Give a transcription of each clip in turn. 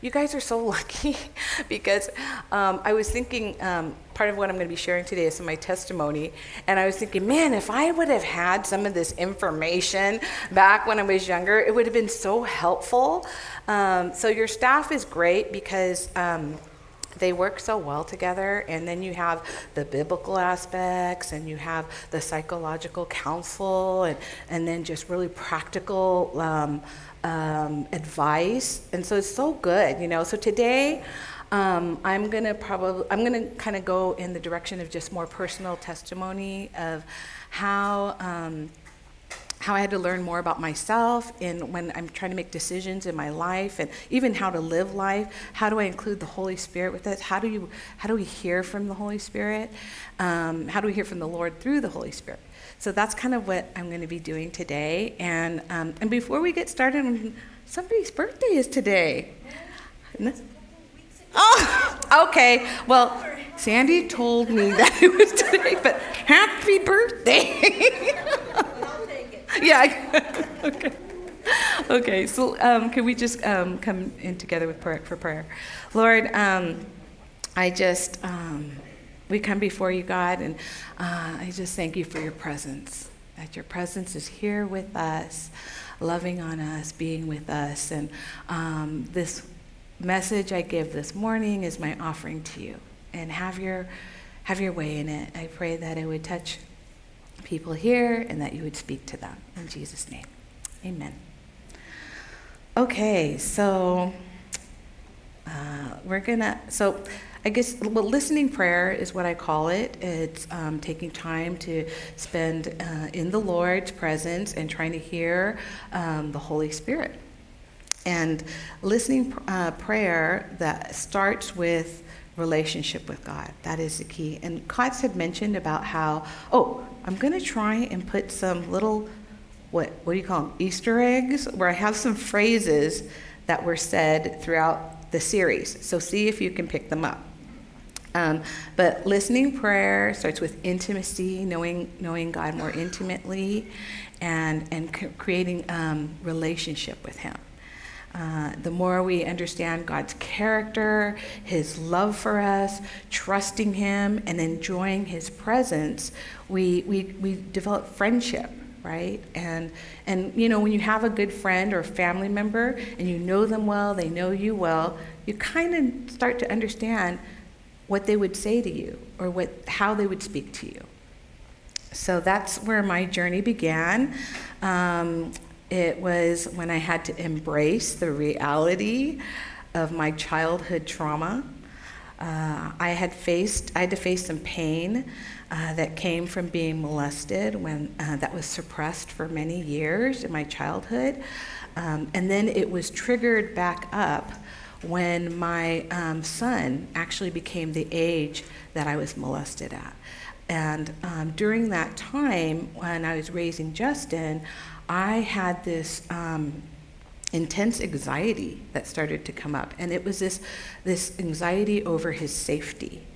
you guys are so lucky because um, I was thinking um, part of what I'm going to be sharing today is my testimony. And I was thinking, man, if I would have had some of this information back when I was younger, it would have been so helpful. Um, so your staff is great because um, they work so well together and then you have the biblical aspects and you have the psychological counsel and, and then just really practical um, um, advice. And so it's so good you know? So today um, i'm to probably i'm to kind of go in the direction of just more personal testimony of how um, how I had to learn more about myself and when I'm trying to make decisions in my life and even how to live life. How do I include the Holy Spirit with this? How do you how do we hear from the Holy Spirit? Um, how do we hear from the Lord through the Holy Spirit? So that's kind of what I'm going to be doing today. And um, and before we get started, somebody's birthday is today. Oh, okay. Well, Sandy told me that it was today, but happy birthday. yeah. okay. Okay. So um, can we just um, come in together with prayer, for prayer? Lord, um, I just um, we come before you, God, and uh, I just thank you for your presence. That your presence is here with us, loving on us, being with us, and um, this message I give this morning is my offering to you, and have your have your way in it. I pray that it would touch people here and that you would speak to them. In Jesus' name, amen. Okay, so uh, we're gonna, so I guess, well, listening prayer is what I call it. It's um, taking time to spend uh, in the Lord's presence and trying to hear um, the Holy Spirit. And listening uh, prayer that starts with relationship with God. That is the key. And Kotz had mentioned about how, oh, I'm going to try and put some little, what, what do you call them, Easter eggs, where I have some phrases that were said throughout the series. So see if you can pick them up. Um, but listening prayer starts with intimacy, knowing, knowing God more intimately, and, and creating um, relationship with Him. Uh, the more we understand God's character, His love for us, trusting Him, and enjoying His presence, we, we, we develop friendship, right? And, and, you know, when you have a good friend or family member and you know them well, they know you well, you kind of start to understand what they would say to you or what, how they would speak to you. So that's where my journey began. Um, it was when I had to embrace the reality of my childhood trauma. Uh, I had faced, I had to face some pain uh, that came from being molested when uh, that was suppressed for many years in my childhood. Um, and then it was triggered back up when my um, son actually became the age that I was molested at. And um, during that time, when I was raising Justin, I had this um, intense anxiety that started to come up, and it was this this anxiety over his safety.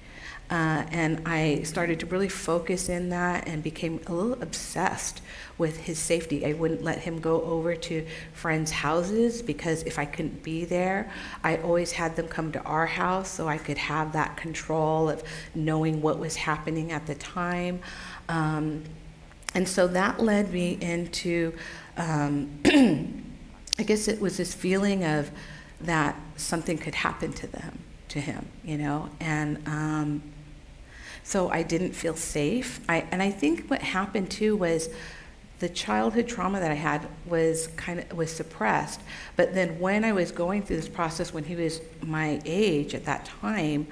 Uh, and I started to really focus in that and became a little obsessed with his safety. I wouldn't let him go over to friends' houses because if I couldn't be there, I always had them come to our house so I could have that control of knowing what was happening at the time. Um, and so that led me into, um, I guess it was this feeling of that something could happen to them, to him, you know, and um, so I didn't feel safe. I, and I think what happened too was the childhood trauma that I had was kind of was suppressed. But then when I was going through this process, when he was my age at that time,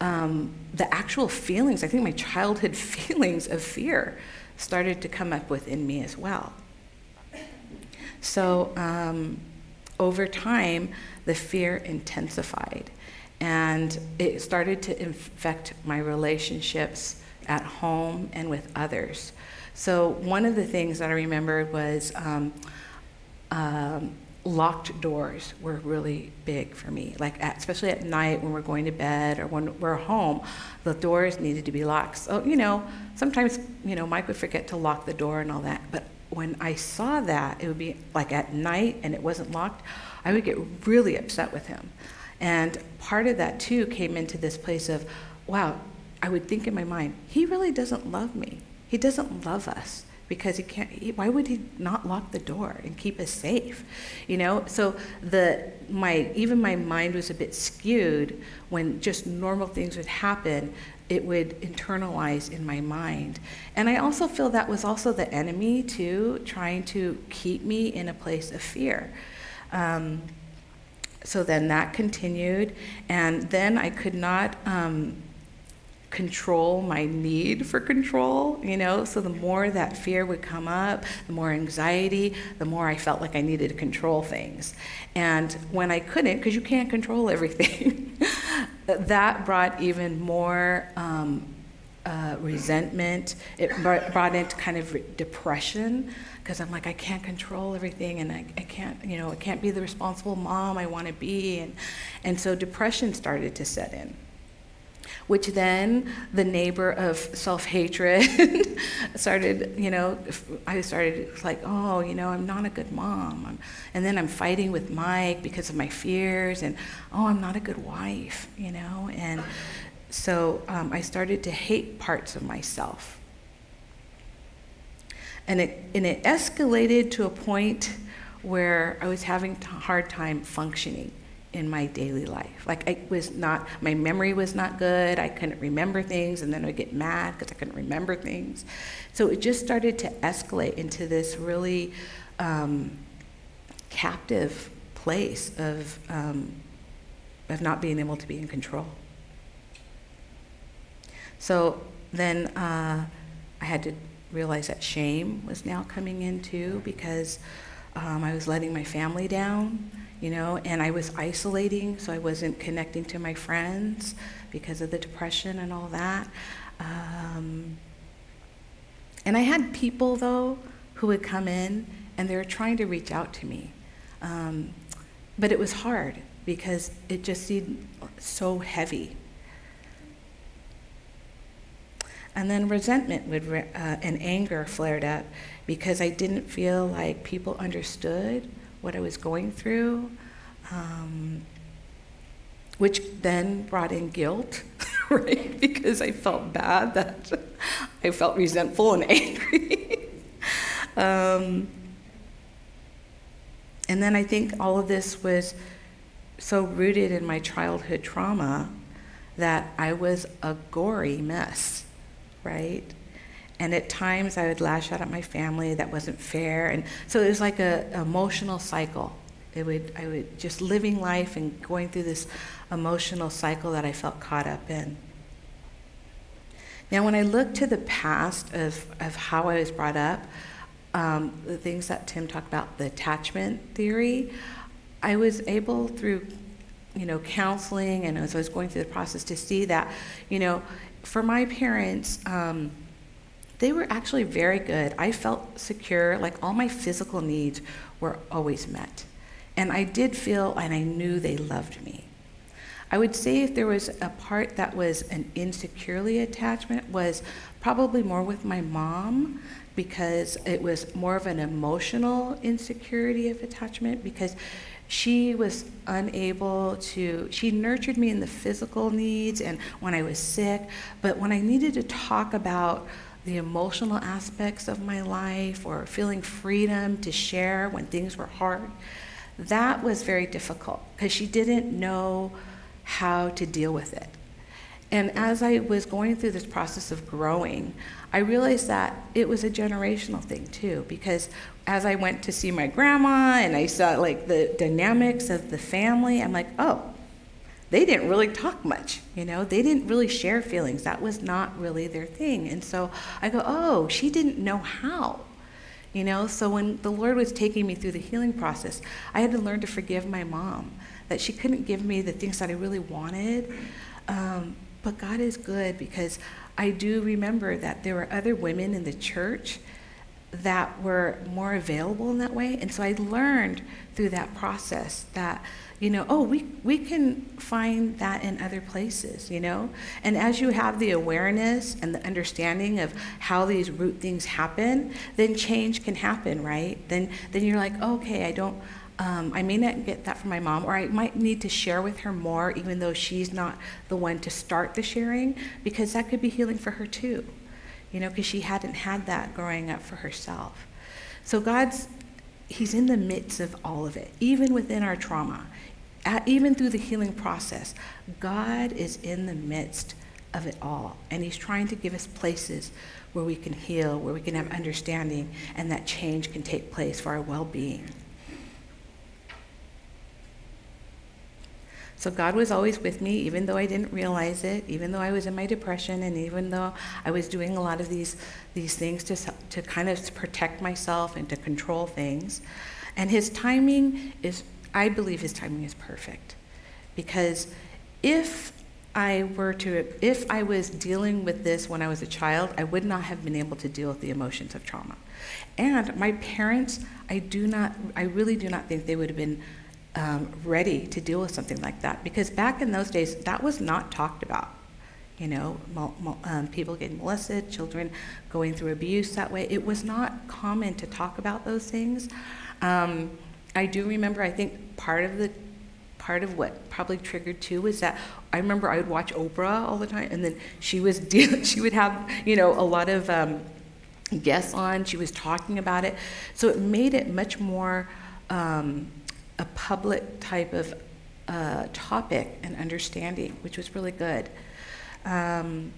um, the actual feelings, I think my childhood feelings of fear started to come up within me as well. So um, over time, the fear intensified and it started to infect my relationships at home and with others. So, one of the things that I remembered was um, um, locked doors were really big for me. Like, at, especially at night when we're going to bed or when we're home, the doors needed to be locked. So, you know, sometimes, you know, Mike would forget to lock the door and all that. But when I saw that, it would be like at night and it wasn't locked, I would get really upset with him. And part of that too came into this place of, wow, I would think in my mind, he really doesn't love me. He doesn't love us because he can't he, why would he not lock the door and keep us safe? You know so the my even my mind was a bit skewed when just normal things would happen it would internalize in my mind. And i also feel that was also the enemy too trying to keep me in a place of fear. Um, so then that continued and then i could not um, control my need for control, you know? So the more that fear would come up, the more anxiety, the more I felt like I needed to control things. And when I couldn't, because you can't control everything, that brought even more um, uh, resentment. It brought, into kind of depression because I'm like, I can't control everything and I, I can't, you know, I can't be the responsible mom I want to be. And, and so depression started to set in which then the neighbor of self hatred started, you know, I started like, oh, you know, I'm not a good mom. And then I'm fighting with Mike because of my fears, and oh, I'm not a good wife, you know. And so um, I started to hate parts of myself. And it, and it escalated to a point where I was having a hard time functioning in my daily life. Like I was not, my memory was not good. I couldn't remember things, and then I'd get mad because I couldn't remember things. So it just started to escalate into this really um, captive place of um, of not being able to be in control. So then uh, I had to realize that shame was now coming in too because um, I was letting my family down you know, and I was isolating, so I wasn't connecting to my friends because of the depression and all that. Um, and I had people, though, who would come in and they were trying to reach out to me. Um, but it was hard because it just seemed so heavy. And then resentment would re- uh, and anger flared up because I didn't feel like people understood what I was going through, um, which then brought in guilt, right? Because I felt bad that I felt resentful and angry. um, and then I think all of this was so rooted in my childhood trauma that I was a gory mess, right? And at times I would lash out at my family that wasn't fair, and so it was like a emotional cycle. It would I would just living life and going through this emotional cycle that I felt caught up in. Now, when I look to the past of, of how I was brought up, um, the things that Tim talked about, the attachment theory, I was able through, you know, counseling and as I was going through the process to see that, you know, for my parents, um, they were actually very good. I felt secure, like all my physical needs were always met. And I did feel and I knew they loved me. I would say if there was a part that was an insecurely attachment was probably more with my mom because it was more of an emotional insecurity of attachment because she was unable to she nurtured me in the physical needs and when I was sick but when I needed to talk about the emotional aspects of my life or feeling freedom to share when things were hard, that was very difficult because she didn't know how to deal with it. And as I was going through this process of growing, I realized that it was a generational thing too, because as I went to see my grandma and I saw like the dynamics of the family, I'm like, oh, they didn't really talk much, you know, they didn't really share feelings. That was not really their thing. And so I go, oh, she didn't know how. You know, so when the Lord was taking me through the healing process, I had to learn to forgive my mom, that she couldn't give me the things that I really wanted. Um, but God is good because I do remember that there were other women in the church that were more available in that way. And so I learned through that process that you know, oh, we, we can find that in other places, you know? And as you have the awareness and the understanding of how these root things happen, then change can happen, right? Then, then you're like, okay, I don't, um, I may not get that from my mom, or I might need to share with her more, even though she's not the one to start the sharing, because that could be healing for her too, you know, because she hadn't had that growing up for herself. So God's, He's in the midst of all of it, even within our trauma, even through the healing process. God is in the midst of it all, and He's trying to give us places where we can heal, where we can have understanding, and that change can take place for our well being. So God was always with me, even though I didn't realize it, even though I was in my depression, and even though I was doing a lot of these, these things to, to kind of protect myself and to control things. And his timing is, I believe his timing is perfect. Because if I were to, if I was dealing with this when I was a child, I would not have been able to deal with the emotions of trauma. And my parents, I do not, I really do not think they would have been um, ready to deal with something like that. Because back in those days that was not talked about. You know um, people getting molested children going through abuse that way. It was not common to talk about those things. Um, i do remember i think part of the part of what probably triggered too was that i remember i would watch oprah all the time and then she was deal- she would have you know a lot of um, guests on. She was talking about it. So it made it much more um, a public type of uh, topic and understanding, which was really good. Um,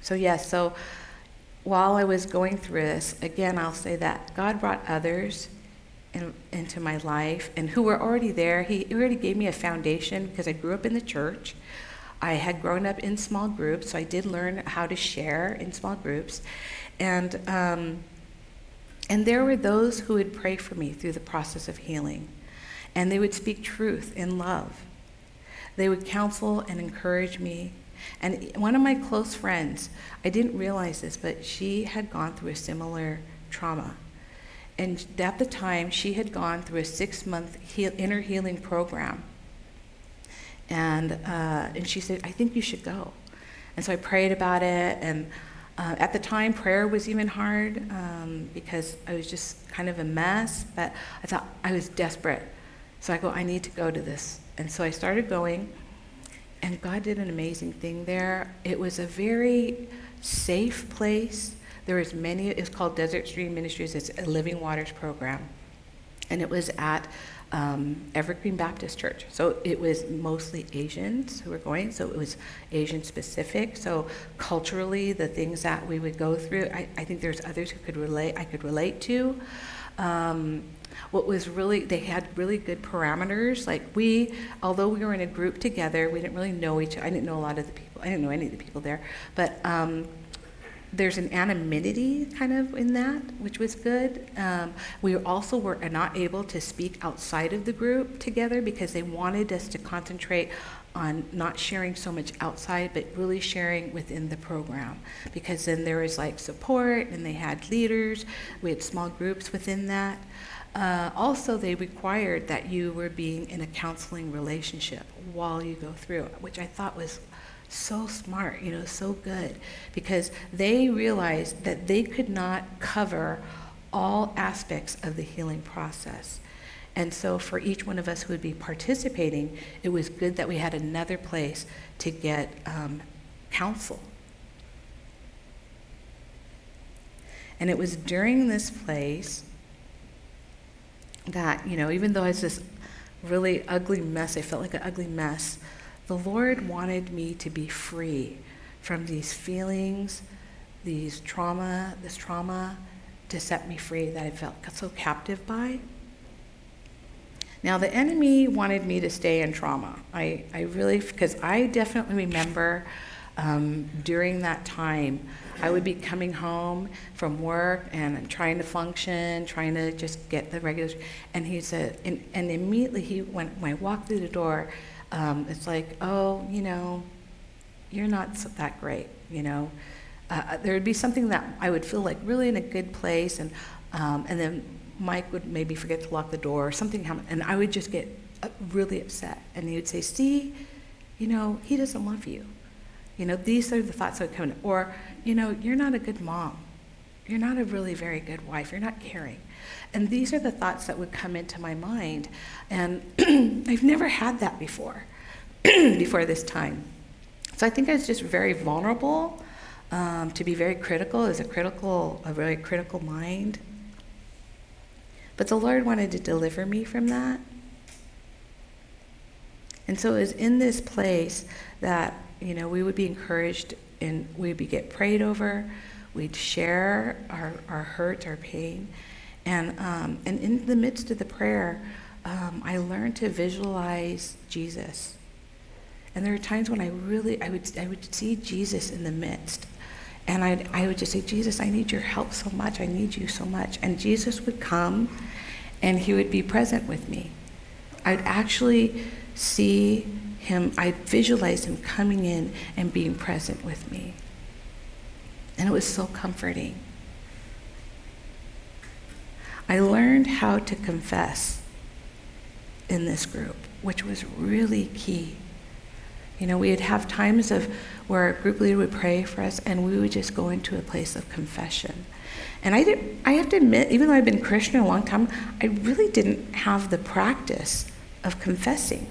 so, yes, so while I was going through this, again, I'll say that God brought others in, into my life and who were already there. He already gave me a foundation because I grew up in the church. I had grown up in small groups, so I did learn how to share in small groups. And um, and there were those who would pray for me through the process of healing, and they would speak truth in love. They would counsel and encourage me. And one of my close friends, I didn't realize this, but she had gone through a similar trauma. And at the time, she had gone through a six month heal, inner healing program. And, uh, and she said, I think you should go. And so I prayed about it, and uh, at the time, prayer was even hard um, because I was just kind of a mess, but I thought I was desperate. So I go, I need to go to this. And so I started going, and God did an amazing thing there. It was a very safe place. There was many, it's called Desert Stream Ministries, it's a Living Waters program. And it was at um, Evergreen Baptist Church. So it was mostly Asians who were going, so it was Asian specific. So culturally, the things that we would go through, I, I think there's others who could relate, I could relate to. Um, what was really, they had really good parameters. Like we, although we were in a group together, we didn't really know each I didn't know a lot of the people, I didn't know any of the people there, but um, there's an anonymity kind of in that, which was good. Um, we also were not able to speak outside of the group together because they wanted us to concentrate on not sharing so much outside, but really sharing within the program. Because then there was like support, and they had leaders. We had small groups within that. Uh, also, they required that you were being in a counseling relationship while you go through, which I thought was so smart, you know, so good, because they realized that they could not cover all aspects of the healing process. And so, for each one of us who would be participating, it was good that we had another place to get um, counsel. And it was during this place that, you know, even though I was this really ugly mess, I felt like an ugly mess, the Lord wanted me to be free from these feelings, these trauma, this trauma, to set me free that I felt so captive by. Now, the enemy wanted me to stay in trauma. I, I really, because I definitely remember um, during that time, I would be coming home from work and trying to function, trying to just get the regular. And he said, and, and immediately he, went, when I walked through the door, um, it's like, oh, you know, you're not that great, you know. Uh, uh, there would be something that I would feel like really in a good place, and um, and then Mike would maybe forget to lock the door or something happened, and I would just get uh, really upset. And he would say, "See, you know, he doesn't love you. You know, these are the thoughts that would come in. Or, you know, you're not a good mom. You're not a really very good wife. You're not caring. And these are the thoughts that would come into my mind. And I've never had that before, before this time. So I think I was just very vulnerable um, to be very critical, is a critical, a very critical mind. But the Lord wanted to deliver me from that. And so it was in this place that, you know, we would be encouraged and we'd be get prayed over. We'd share our, our hurt, our pain. And, um, and in the midst of the prayer, um, I learned to visualize Jesus. And there were times when I really, I would, I would see Jesus in the midst. And I'd, I would just say, Jesus, I need your help so much. I need you so much. And Jesus would come and he would be present with me. I'd actually see him, I'd visualize him coming in and being present with me. And it was so comforting. I learned how to confess in this group, which was really key. You know, we'd have times of where our group leader would pray for us, and we would just go into a place of confession. And I, did, I have to admit, even though I've been Christian a long time, I really didn't have the practice of confessing.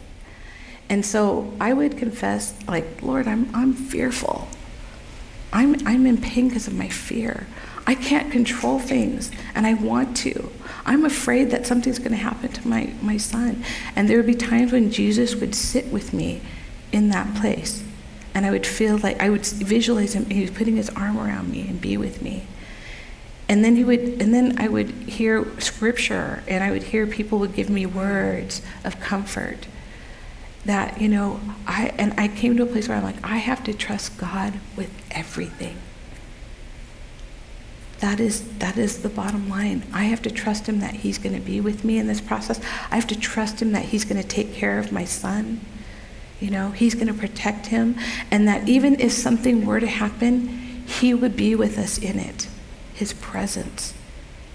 And so I would confess, like, Lord, I'm, I'm fearful. I'm, I'm in pain because of my fear. I can't control things, and I want to. I'm afraid that something's going to happen to my, my son. And there would be times when Jesus would sit with me in that place. And I would feel like I would visualize him, he was putting his arm around me and be with me. And then he would, and then I would hear scripture, and I would hear people would give me words of comfort. That you know, I and I came to a place where I'm like, I have to trust God with everything. That is, that is the bottom line. I have to trust him that he's going to be with me in this process. I have to trust him that he's going to take care of my son. You know, he's going to protect him. And that even if something were to happen, he would be with us in it. His presence.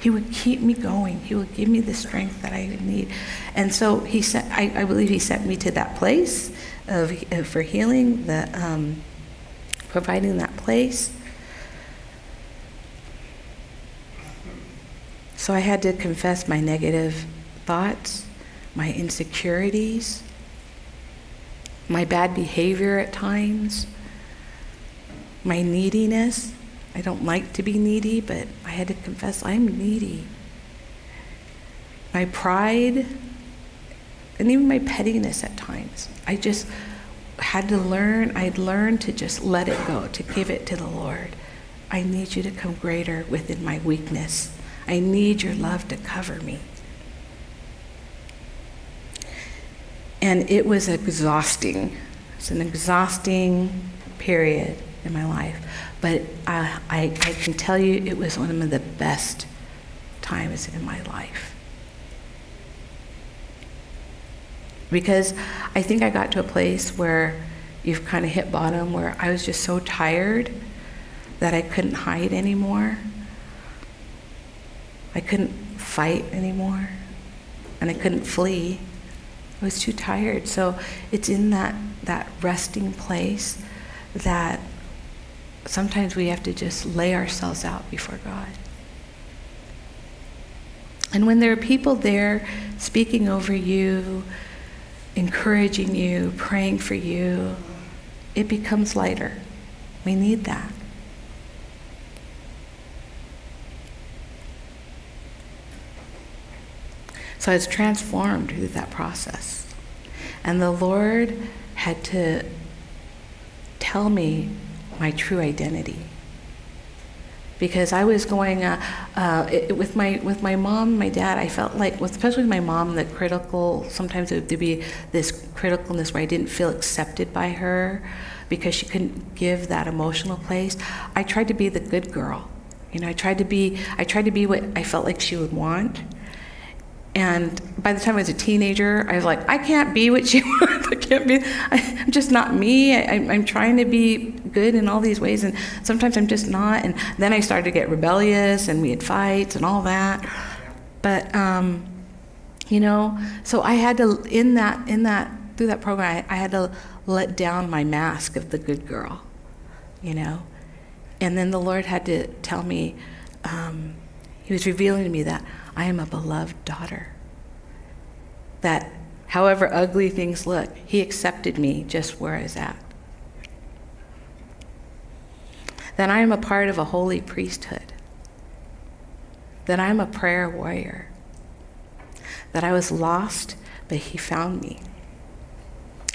He would keep me going. He would give me the strength that I need. And so he sent, I, I believe he sent me to that place of, for healing, the, um, providing that place. So I had to confess my negative thoughts, my insecurities, my bad behavior at times, my neediness. I don't like to be needy, but I had to confess I'm needy. My pride, and even my pettiness at times. I just had to learn, I'd learned to just let it go, to give it to the Lord. I need you to come greater within my weakness. I need your love to cover me. And it was exhausting. It's an exhausting period in my life. But I, I, I can tell you it was one of the best times in my life. Because I think I got to a place where you've kind of hit bottom, where I was just so tired that I couldn't hide anymore. I couldn't fight anymore, and I couldn't flee. I was too tired. So it's in that, that resting place that sometimes we have to just lay ourselves out before God. And when there are people there speaking over you, encouraging you, praying for you, it becomes lighter. We need that. So I was transformed through that process. And the Lord had to tell me my true identity. Because I was going uh, uh, it, with my with my mom, my dad. I felt like, especially with my mom, the critical. Sometimes it would be this criticalness where I didn't feel accepted by her because she couldn't give that emotional place. I tried to be the good girl. You know, I tried to be I tried to be what I felt like she would want. And by the time I was a teenager, I was like, I can't be what she wants. I can't be. I, am just not me. I, am trying to be good in all these ways, and sometimes I'm just not. And then I started to get rebellious, and we had fights and all that. But um, you know, so I had to in that in that through that program, I, I had to let down my mask of the good girl, you know, and then the Lord had to tell me um, he was revealing to me that I am a beloved daughter. That however ugly things look, he accepted me just where I was at. That I am a part of a holy priesthood. That I'm a prayer warrior. That I was lost, but he found me.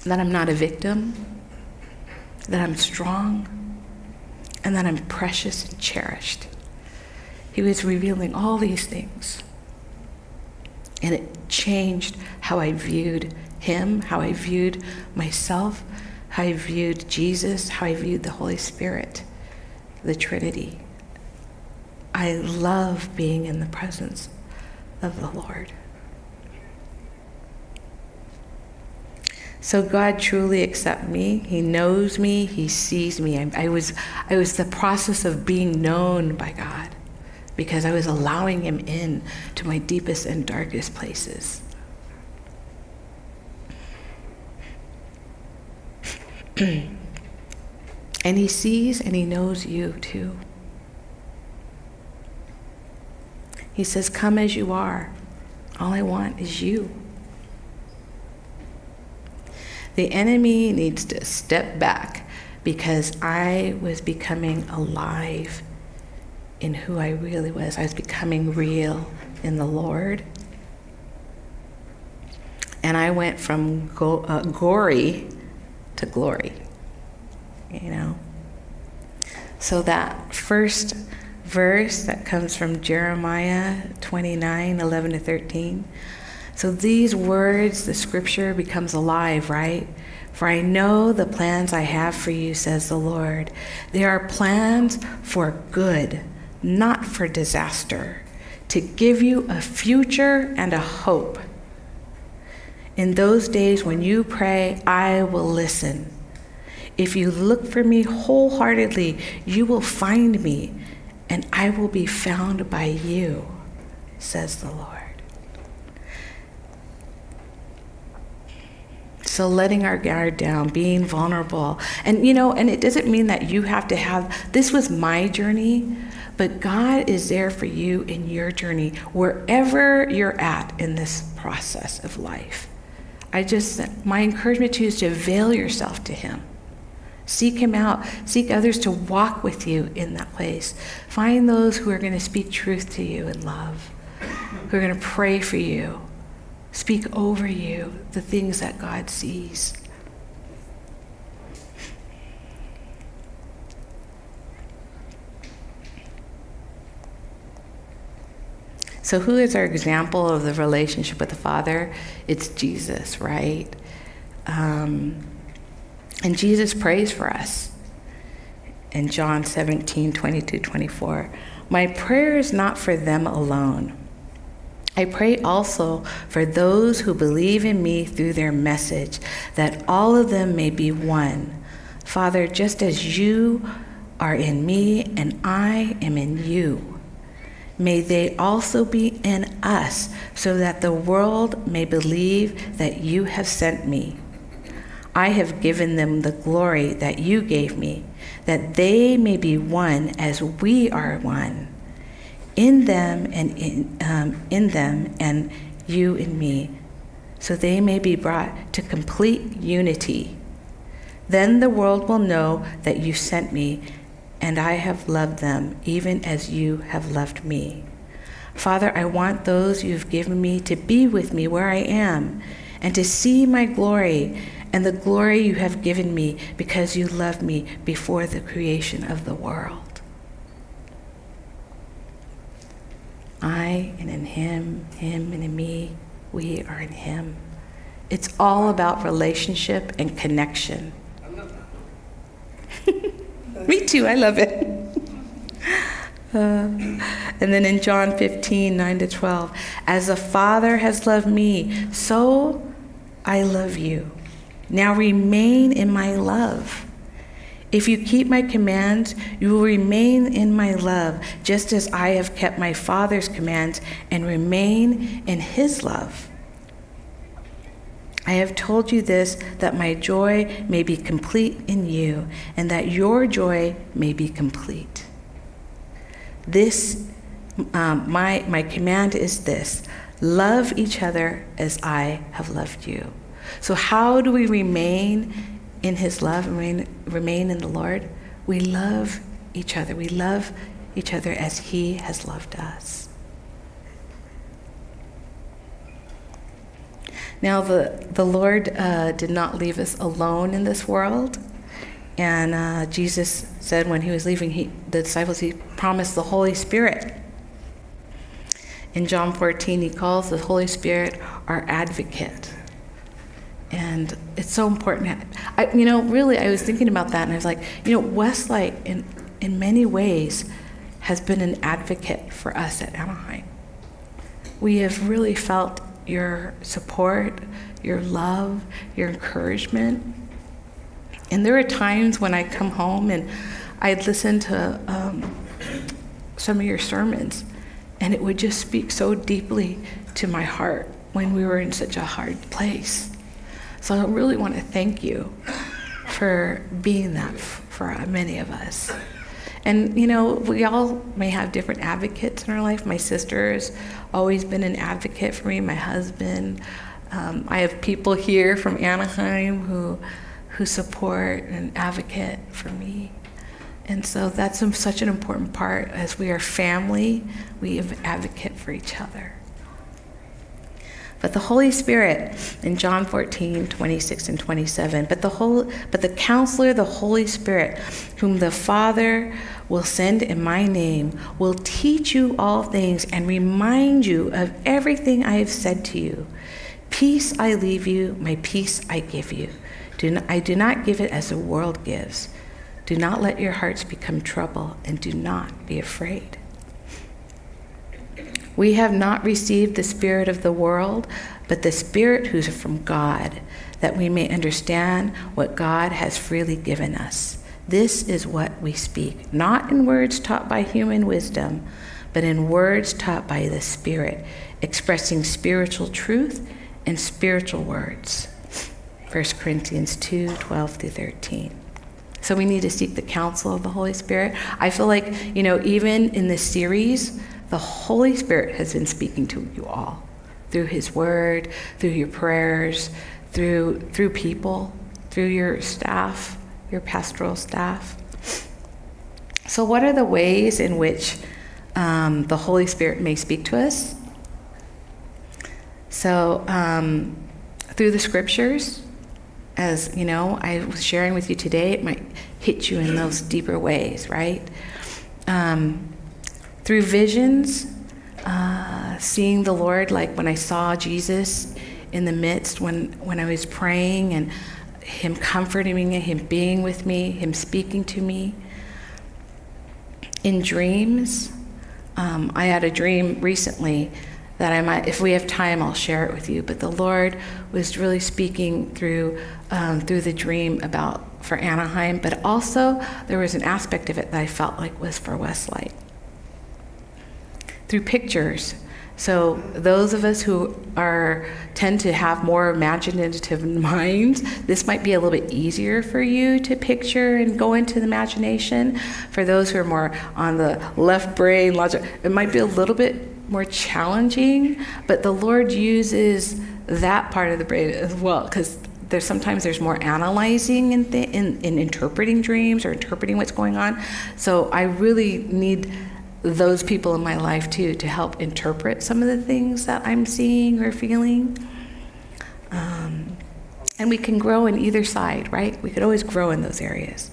That I'm not a victim. That I'm strong. And that I'm precious and cherished. He was revealing all these things. And it changed how I viewed him, how I viewed myself, how I viewed Jesus, how I viewed the Holy Spirit, the Trinity. I love being in the presence of the Lord. So God truly accepts me. He knows me. He sees me. I, I, was, I was the process of being known by God because I was allowing him in to my deepest and darkest places. and he sees and he knows you too. He says, Come as you are. All I want is you. The enemy needs to step back because I was becoming alive in who I really was. I was becoming real in the Lord. And I went from go, uh, gory to glory, you know. So that first verse that comes from Jeremiah 29 11 to 13. So these words, the scripture becomes alive, right? For I know the plans I have for you, says the Lord. They are plans for good not for disaster, to give you a future and a hope. In those days when you pray, I will listen. If you look for me wholeheartedly, you will find me, and I will be found by you, says the Lord. So letting our guard down, being vulnerable. And you know, and it doesn't mean that you have to have this was my journey, but God is there for you in your journey, wherever you're at in this process of life. I just, my encouragement to you is to avail yourself to Him. Seek Him out. Seek others to walk with you in that place. Find those who are going to speak truth to you in love, who are going to pray for you, speak over you the things that God sees. So, who is our example of the relationship with the Father? It's Jesus, right? Um, and Jesus prays for us in John 17 22 24. My prayer is not for them alone. I pray also for those who believe in me through their message, that all of them may be one. Father, just as you are in me and I am in you may they also be in us, so that the world may believe that you have sent me. I have given them the glory that you gave me, that they may be one as we are one. In them and in, um, in them and you in me, so they may be brought to complete unity. Then the world will know that you sent me and I have loved them even as you have loved me. Father, I want those you've given me to be with me where I am and to see my glory and the glory you have given me because you loved me before the creation of the world. I and in him, him and in me, we are in him. It's all about relationship and connection. Me too, I love it. Uh, and then in John 15, 9 to 12, as the Father has loved me, so I love you. Now remain in my love. If you keep my commands, you will remain in my love, just as I have kept my Father's commands and remain in his love. I have told you this that my joy may be complete in you, and that your joy may be complete. This um, my, my command is this love each other as I have loved you. So, how do we remain in His love, remain, remain in the Lord? We love each other. We love each other as He has loved us. Now, the, the Lord uh, did not leave us alone in this world. And uh, Jesus said when he was leaving, he, the disciples, he promised the Holy Spirit. In John 14, he calls the Holy Spirit our advocate. And it's so important. I, you know, really, I was thinking about that, and I was like, you know, Westlight, in, in many ways, has been an advocate for us at Anaheim. We have really felt your support, your love, your encouragement. And there are times when I come home and I'd listen to um, some of your sermons, and it would just speak so deeply to my heart when we were in such a hard place. So I really want to thank you for being that for many of us. And you know, we all may have different advocates in our life. My sister has always been an advocate for me. My husband. Um, I have people here from Anaheim who who support and advocate for me. And so that's such an important part. As we are family, we advocate for each other. But the Holy Spirit in John 14, 26 and 27, but the whole but the counselor, the Holy Spirit, whom the Father will send in my name, will teach you all things and remind you of everything I have said to you. Peace I leave you, my peace I give you. Do not, I do not give it as the world gives. Do not let your hearts become troubled, and do not be afraid. We have not received the Spirit of the world, but the Spirit who's from God, that we may understand what God has freely given us. This is what we speak, not in words taught by human wisdom, but in words taught by the Spirit, expressing spiritual truth and spiritual words. 1 Corinthians 2 12 through 13. So we need to seek the counsel of the Holy Spirit. I feel like, you know, even in this series, the Holy Spirit has been speaking to you all through His Word, through your prayers, through, through people, through your staff, your pastoral staff. So, what are the ways in which um, the Holy Spirit may speak to us? So, um, through the scriptures, as you know, I was sharing with you today, it might hit you in those deeper ways, right? Um, through visions, uh, seeing the Lord, like when I saw Jesus in the midst, when, when I was praying and Him comforting me, Him being with me, Him speaking to me. In dreams, um, I had a dream recently that I might, if we have time, I'll share it with you. But the Lord was really speaking through um, through the dream about for Anaheim, but also there was an aspect of it that I felt like was for Westlight through pictures. So those of us who are tend to have more imaginative minds, this might be a little bit easier for you to picture and go into the imagination. For those who are more on the left brain logic, it might be a little bit more challenging, but the Lord uses that part of the brain as well because there's sometimes there's more analyzing in, th- in, in interpreting dreams or interpreting what's going on. So I really need those people in my life too to help interpret some of the things that I'm seeing or feeling. Um, and we can grow in either side, right? We could always grow in those areas.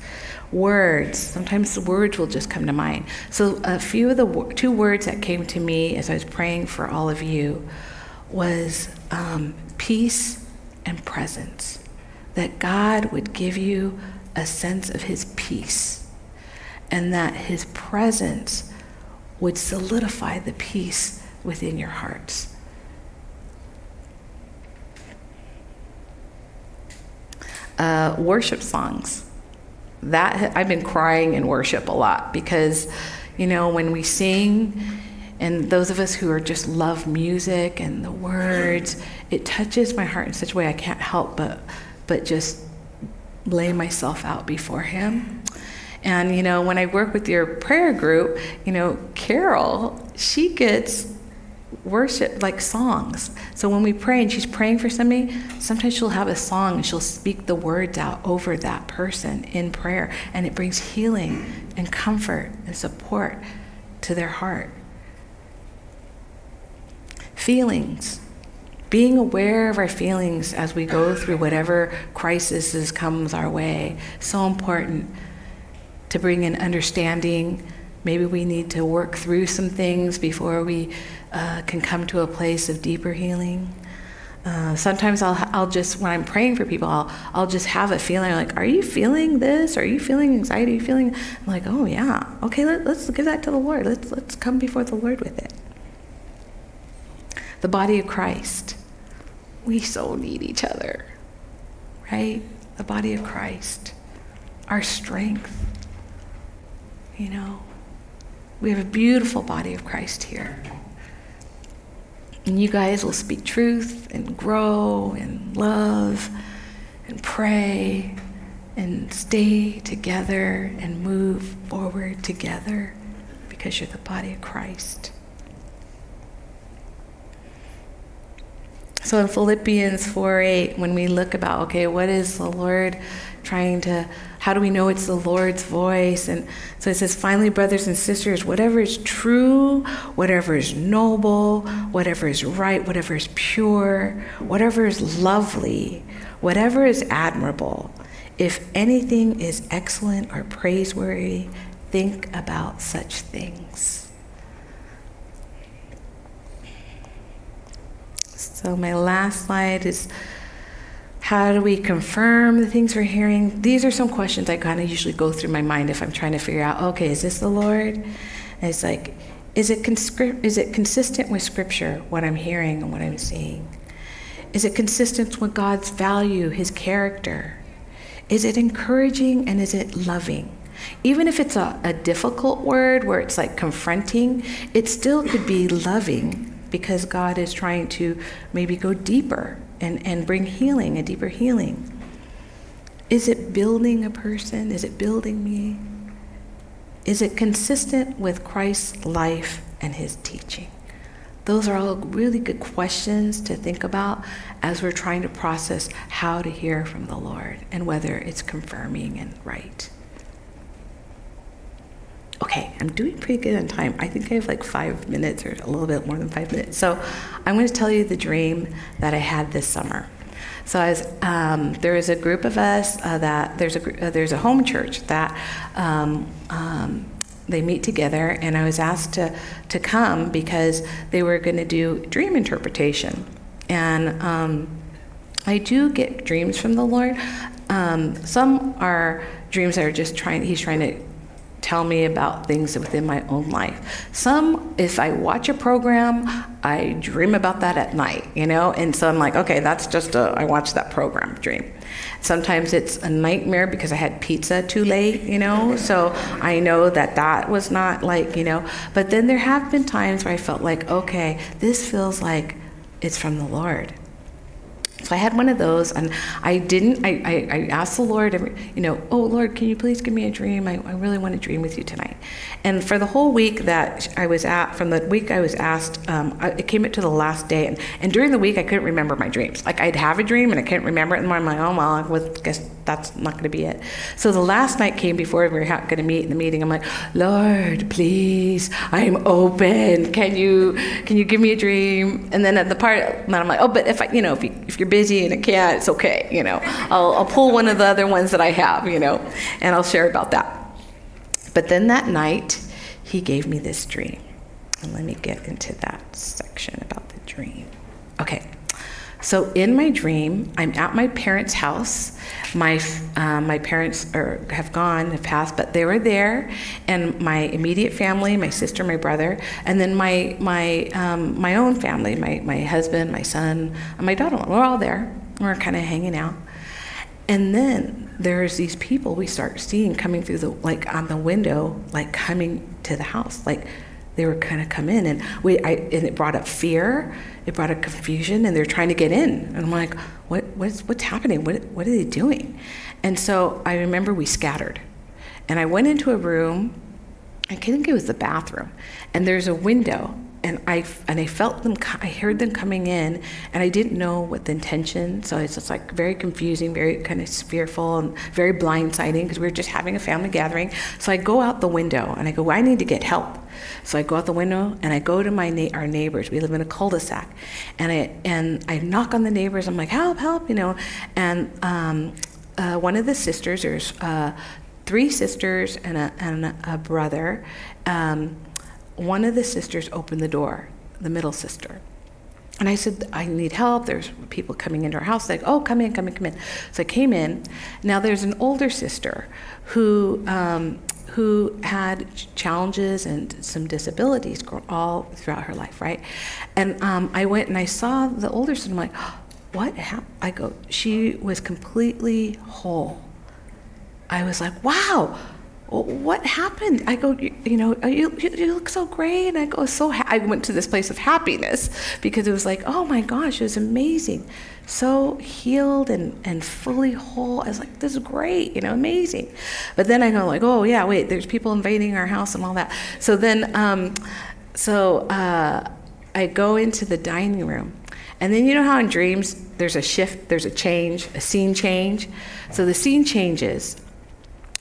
Words, sometimes the words will just come to mind. So, a few of the two words that came to me as I was praying for all of you was um, peace and presence. That God would give you a sense of His peace, and that His presence would solidify the peace within your hearts. Uh, worship songs. That I've been crying in worship a lot because, you know, when we sing, and those of us who are just love music and the words, it touches my heart in such a way I can't help but but just lay myself out before Him and, you know, when I work with your prayer group, you know, Carol she gets worship like songs. So when we pray and she's praying for somebody, sometimes she'll have a song and she'll speak the words out over that person in prayer, and it brings healing and comfort and support to their heart. Feelings. Being aware of our feelings as we go through whatever crisis comes our way, so important to bring in understanding. Maybe we need to work through some things before we uh, can come to a place of deeper healing. Uh, sometimes I'll, I'll just, when I'm praying for people, I'll, I'll just have a feeling like, are you feeling this? Are you feeling anxiety? Are you feeling, I'm like, oh yeah, okay, let, let's give that to the Lord. Let's, let's come before the Lord with it. The body of Christ. We so need each other, right? The body of Christ. Our strength. You know, we have a beautiful body of Christ here. And you guys will speak truth and grow and love and pray and stay together and move forward together because you're the body of Christ. So in Philippians 4 8, when we look about, okay, what is the Lord trying to how do we know it's the Lord's voice? And so it says, finally, brothers and sisters, whatever is true, whatever is noble, whatever is right, whatever is pure, whatever is lovely, whatever is admirable, if anything is excellent or praiseworthy, think about such things. So, my last slide is how do we confirm the things we're hearing? These are some questions I kind of usually go through my mind if I'm trying to figure out, okay, is this the Lord? And it's like, is it, conscri- is it consistent with Scripture, what I'm hearing and what I'm seeing? Is it consistent with God's value, His character? Is it encouraging and is it loving? Even if it's a, a difficult word where it's like confronting, it still could be loving because God is trying to maybe go deeper and, and bring healing, a deeper healing? Is it building a person? Is it building me? Is it consistent with Christ's life and his teaching? Those are all really good questions to think about as we're trying to process how to hear from the Lord and whether it's confirming and right. Okay, I'm doing pretty good on time. I think I have like five minutes or a little bit more than five minutes. So I'm going to tell you the dream that I had this summer. So as um, there is a group of us uh, that there's a uh, there's a home church that um, um, they meet together, and I was asked to to come because they were going to do dream interpretation, and um, I do get dreams from the Lord. Um, some are dreams that are just trying. He's trying to tell me about things within my own life. Some, if I watch a program, I dream about that at night, you know? And so I'm like, okay, that's just a, I watched that program dream. Sometimes it's a nightmare because I had pizza too late, you know? So I know that that was not like, you know, but then there have been times where I felt like, okay, this feels like it's from the Lord. So I had one of those, and I didn't. I, I, I, asked the Lord, you know, oh Lord, can you please give me a dream? I, I really want to dream with you tonight. And for the whole week that I was at, from the week I was asked, um, I, it came up to the last day, and, and during the week I couldn't remember my dreams. Like I'd have a dream and I couldn't remember it, and I'm like, oh well, I guess that's not going to be it. So the last night came before we were going to meet in the meeting. I'm like, Lord, please, I'm open. Can you can you give me a dream? And then at the part, and I'm like, oh, but if I, you know, if you, if you're busy and I can't, it's okay. You know, I'll, I'll pull one of the other ones that I have. You know, and I'll share about that. But then that night, he gave me this dream. And let me get into that section about the dream. Okay. So in my dream, I'm at my parents' house. My uh, my parents are, have gone, have passed, but they were there, and my immediate family, my sister, my brother, and then my my um, my own family, my my husband, my son, and my daughter. We're all there. We're kind of hanging out, and then there's these people we start seeing coming through the like on the window like coming to the house like they were kind of come in and we I, and it brought up fear it brought a confusion and they're trying to get in and i'm like what what's what's happening what what are they doing and so i remember we scattered and i went into a room I think it was the bathroom, and there's a window, and I and I felt them. I heard them coming in, and I didn't know what the intention. So it's just like very confusing, very kind of fearful, and very blindsiding because we were just having a family gathering. So I go out the window and I go, I need to get help. So I go out the window and I go to my na- our neighbors. We live in a cul-de-sac, and I and I knock on the neighbors. I'm like, help, help, you know. And um, uh, one of the sisters, there's uh, three sisters and a, and a brother. Um, one of the sisters opened the door, the middle sister. And I said, I need help. There's people coming into our house. Like, oh, come in, come in, come in. So I came in. Now there's an older sister who um, who had challenges and some disabilities all throughout her life, right? And um, I went and I saw the older son. I'm like, what happened? I go, she was completely whole. I was like, wow what happened? I go, you, you know, you, you, look so great. And I go, so ha-. I went to this place of happiness because it was like, oh my gosh, it was amazing. So healed and, and fully whole. I was like, this is great, you know, amazing. But then I go like, oh yeah, wait, there's people invading our house and all that. So then, um, so uh, I go into the dining room. And then you know how in dreams there's a shift, there's a change, a scene change. So the scene changes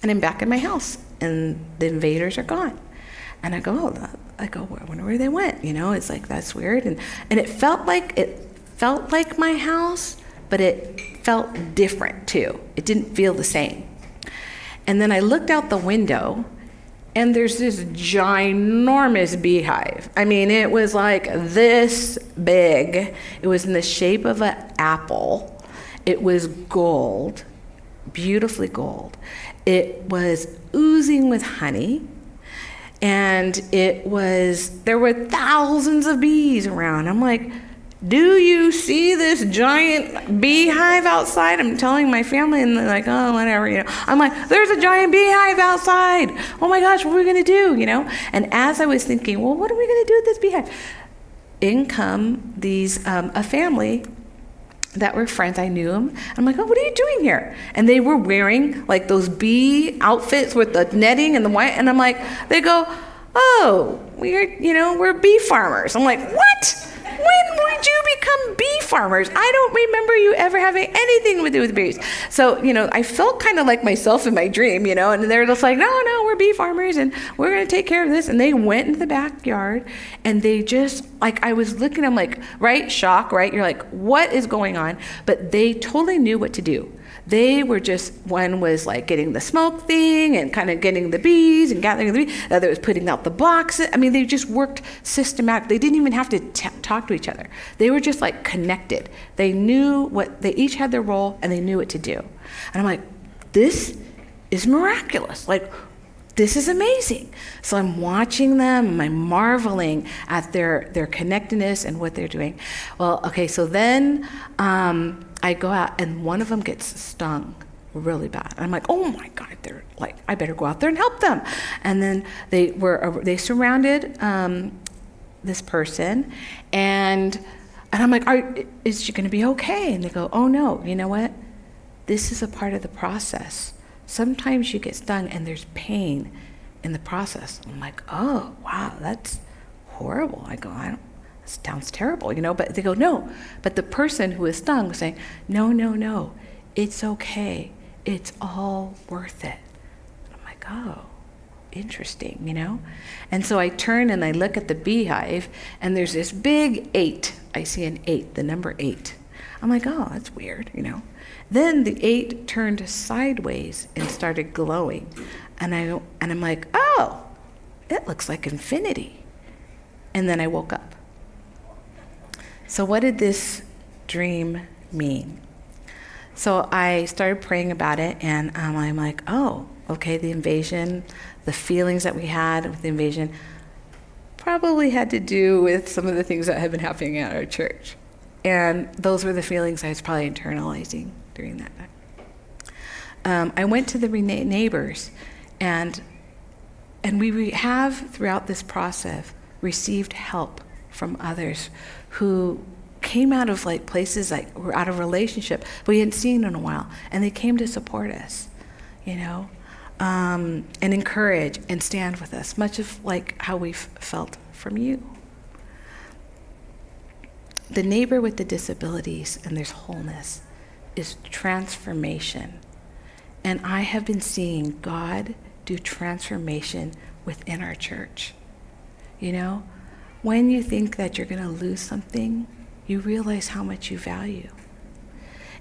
and I'm back in my house, and the invaders are gone. And I go, oh, I go, I wonder where they went. You know, it's like that's weird, and and it felt like it felt like my house, but it felt different too. It didn't feel the same. And then I looked out the window, and there's this ginormous beehive. I mean, it was like this big. It was in the shape of an apple. It was gold, beautifully gold. It was oozing with honey. And it was, there were thousands of bees around. I'm like, do you see this giant beehive outside? I'm telling my family, and they're like, oh, whatever, you know. I'm like, there's a giant beehive outside. Oh my gosh, what are we to do, you know? And as I was thinking, well, what are we to do with this beehive? In come these, um, a family that were friends. I knew them. I'm like, oh, what are you doing here? And they were wearing like those bee outfits with the netting and the white. And I'm like, they go, oh, we're, you know, we're bee farmers. I'm like, what? When would you become bee farmers? I don't remember you ever having anything to do with bees. So, you know, I felt kind of like myself in my dream, you know, and they're just like, no, no, we're bee farmers and we're going to take care of this. And they went into the backyard and they just, like, I was looking, I'm like, right? Shock, right? You're like, what is going on? But they totally knew what to do. They were just, one was like getting the smoke thing and kind of getting the bees and gathering the bees. The other was putting out the boxes. I mean, they just worked systematic. They didn't even have to t- talk to each other. They were just like connected. They knew what, they each had their role and they knew what to do. And I'm like, this is miraculous. Like, this is amazing. So I'm watching them, I'm marveling at their, their connectedness and what they're doing. Well, okay, so then um, I go out and one of them gets stung really bad. I'm like, oh my God, they're like, I better go out there and help them. And then they were, they surrounded um, this person and, and I'm like, Are, is she going to be okay? And they go, oh no, you know what? This is a part of the process. Sometimes you get stung and there's pain in the process. I'm like, oh, wow, that's horrible. I go, I don't, sounds terrible, you know, but they go, no. But the person who is stung was saying, no, no, no, it's okay. It's all worth it. I'm like, oh, interesting, you know? And so I turn and I look at the beehive, and there's this big eight. I see an eight, the number eight. I'm like, oh, that's weird, you know? Then the eight turned sideways and started glowing. And, I, and I'm like, oh, it looks like infinity. And then I woke up. So, what did this dream mean? So, I started praying about it, and um, I'm like, oh, okay, the invasion, the feelings that we had with the invasion probably had to do with some of the things that had been happening at our church. And those were the feelings I was probably internalizing during that time. Um, I went to the neighbors, and and we have throughout this process received help from others who came out of like places like were out of relationship we hadn't seen in a while and they came to support us you know um, and encourage and stand with us, much of like how we've felt from you. The neighbor with the disabilities and there's wholeness is transformation. And I have been seeing God do transformation within our church. You know, when you think that you're going to lose something, you realize how much you value.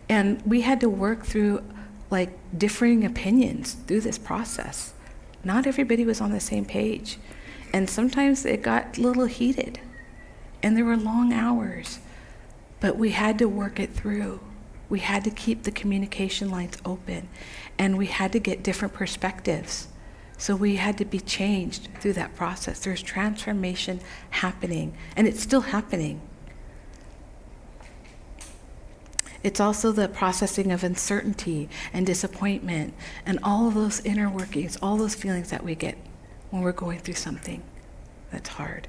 And we had to work through like differing opinions through this process. Not everybody was on the same page. And sometimes it got a little heated. And there were long hours. But we had to work it through. We had to keep the communication lines open. And we had to get different perspectives. So we had to be changed through that process. There's transformation happening, and it's still happening. It's also the processing of uncertainty and disappointment and all of those inner workings, all those feelings that we get when we're going through something that's hard.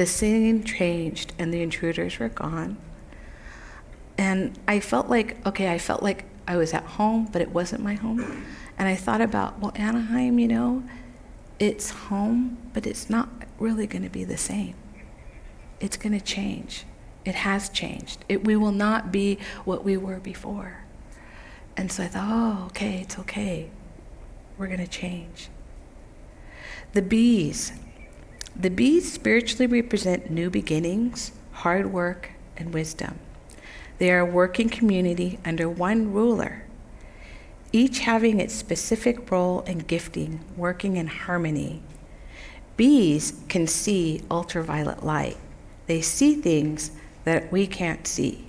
The scene changed and the intruders were gone. And I felt like, okay, I felt like I was at home, but it wasn't my home. And I thought about, well, Anaheim, you know, it's home, but it's not really going to be the same. It's going to change. It has changed. It, we will not be what we were before. And so I thought, oh, okay, it's okay. We're going to change. The bees. The bees spiritually represent new beginnings, hard work, and wisdom. They are a working community under one ruler, each having its specific role and gifting, working in harmony. Bees can see ultraviolet light. They see things that we can't see.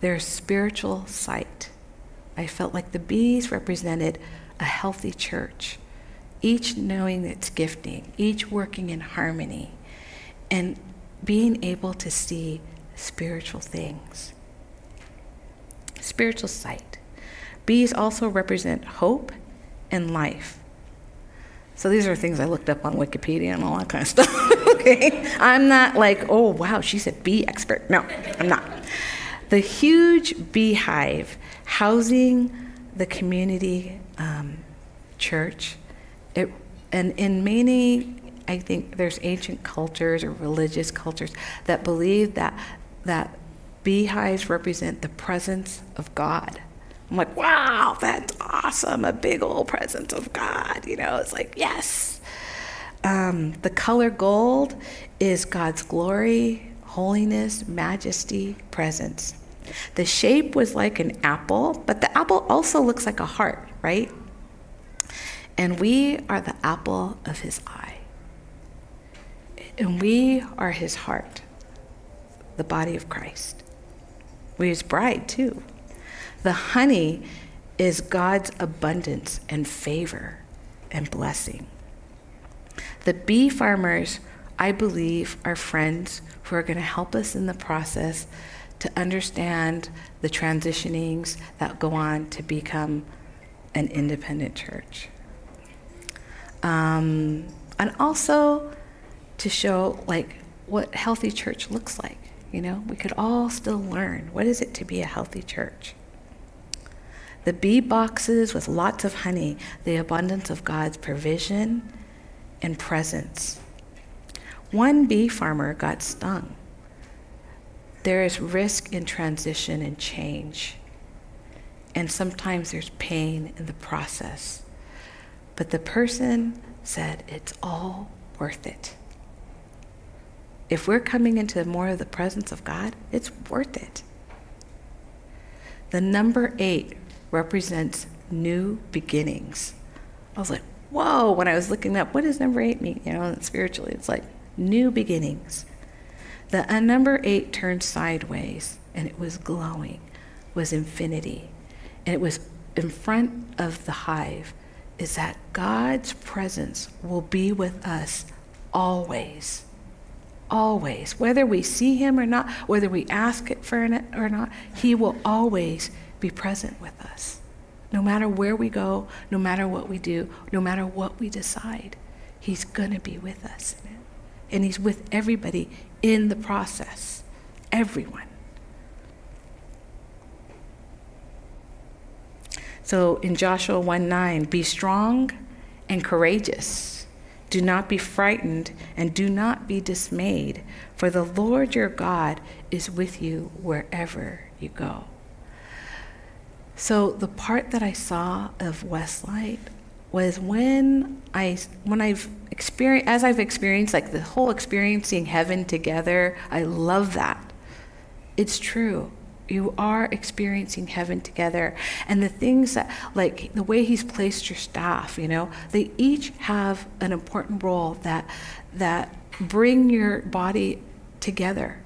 Their spiritual sight. I felt like the bees represented a healthy church, each knowing its gifting, each working in harmony, and being able to see spiritual things. Spiritual sight. Bees also represent hope and life. So these are things I looked up on Wikipedia and all that kind of stuff. okay? I'm not like, oh, wow, she's a bee expert. No, I'm not. The huge beehive housing the community um, church, it, and in many, I think there's ancient cultures or religious cultures that believe that, that beehives represent the presence of God. I'm like, wow, that's awesome. A big old presence of God. You know, it's like, yes. Um, the color gold is God's glory, holiness, majesty, presence. The shape was like an apple, but the apple also looks like a heart, right? And we are the apple of his eye. And we are his heart, the body of Christ. We're his bride, too. The honey is God's abundance and favor and blessing. The bee farmers, I believe, are friends who are going to help us in the process to understand the transitionings that go on to become an independent church. Um, and also to show like what healthy church looks like. You know, we could all still learn what is it to be a healthy church. The bee boxes with lots of honey, the abundance of God's provision and presence. One bee farmer got stung. There is risk in transition and change. And sometimes there's pain in the process. But the person said it's all worth it. If we're coming into more of the presence of God, it's worth it. The number eight represents new beginnings. I was like, whoa, when I was looking up, what does number eight mean? You know, spiritually, it's like new beginnings. The uh, number eight turned sideways and it was glowing, was infinity. And it was in front of the hive is that God's presence will be with us always. Always. Whether we see him or not, whether we ask it for it or not, he will always be present with us. No matter where we go, no matter what we do, no matter what we decide, He's going to be with us. And He's with everybody in the process. Everyone. So in Joshua 1 9, be strong and courageous. Do not be frightened and do not be dismayed, for the Lord your God is with you wherever you go. So the part that I saw of Westlight was when I when I've experienced as I've experienced like the whole experiencing heaven together. I love that. It's true you are experiencing heaven together. And the things that like the way he's placed your staff you know they each have an important role that that bring your body together.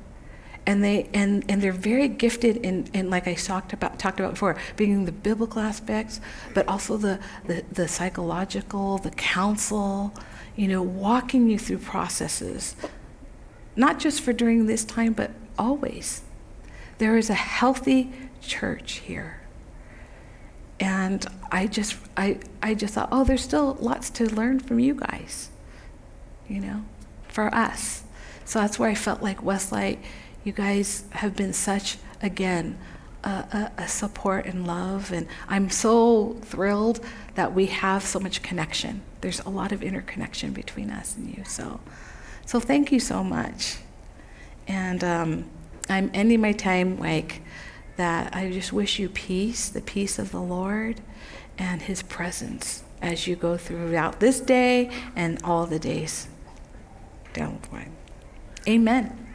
And they and and they're very gifted in in like I talked about talked about before being the biblical aspects but also the the, the psychological the counsel you know walking you through processes. Not just for during this time but always there is a healthy church here. And I just, I, I just thought, oh, there's still lots to learn from you guys, you know, for us. So that's where I felt like Westlight, you guys have been such, again, a, a, a, support and love. And I'm so thrilled that we have so much connection. There's a lot of interconnection between us and you. So, so thank you so much. And um, I'm ending my time like that. I just wish you peace, the peace of the Lord, and His presence as you go throughout this day and all the days down the line. Amen.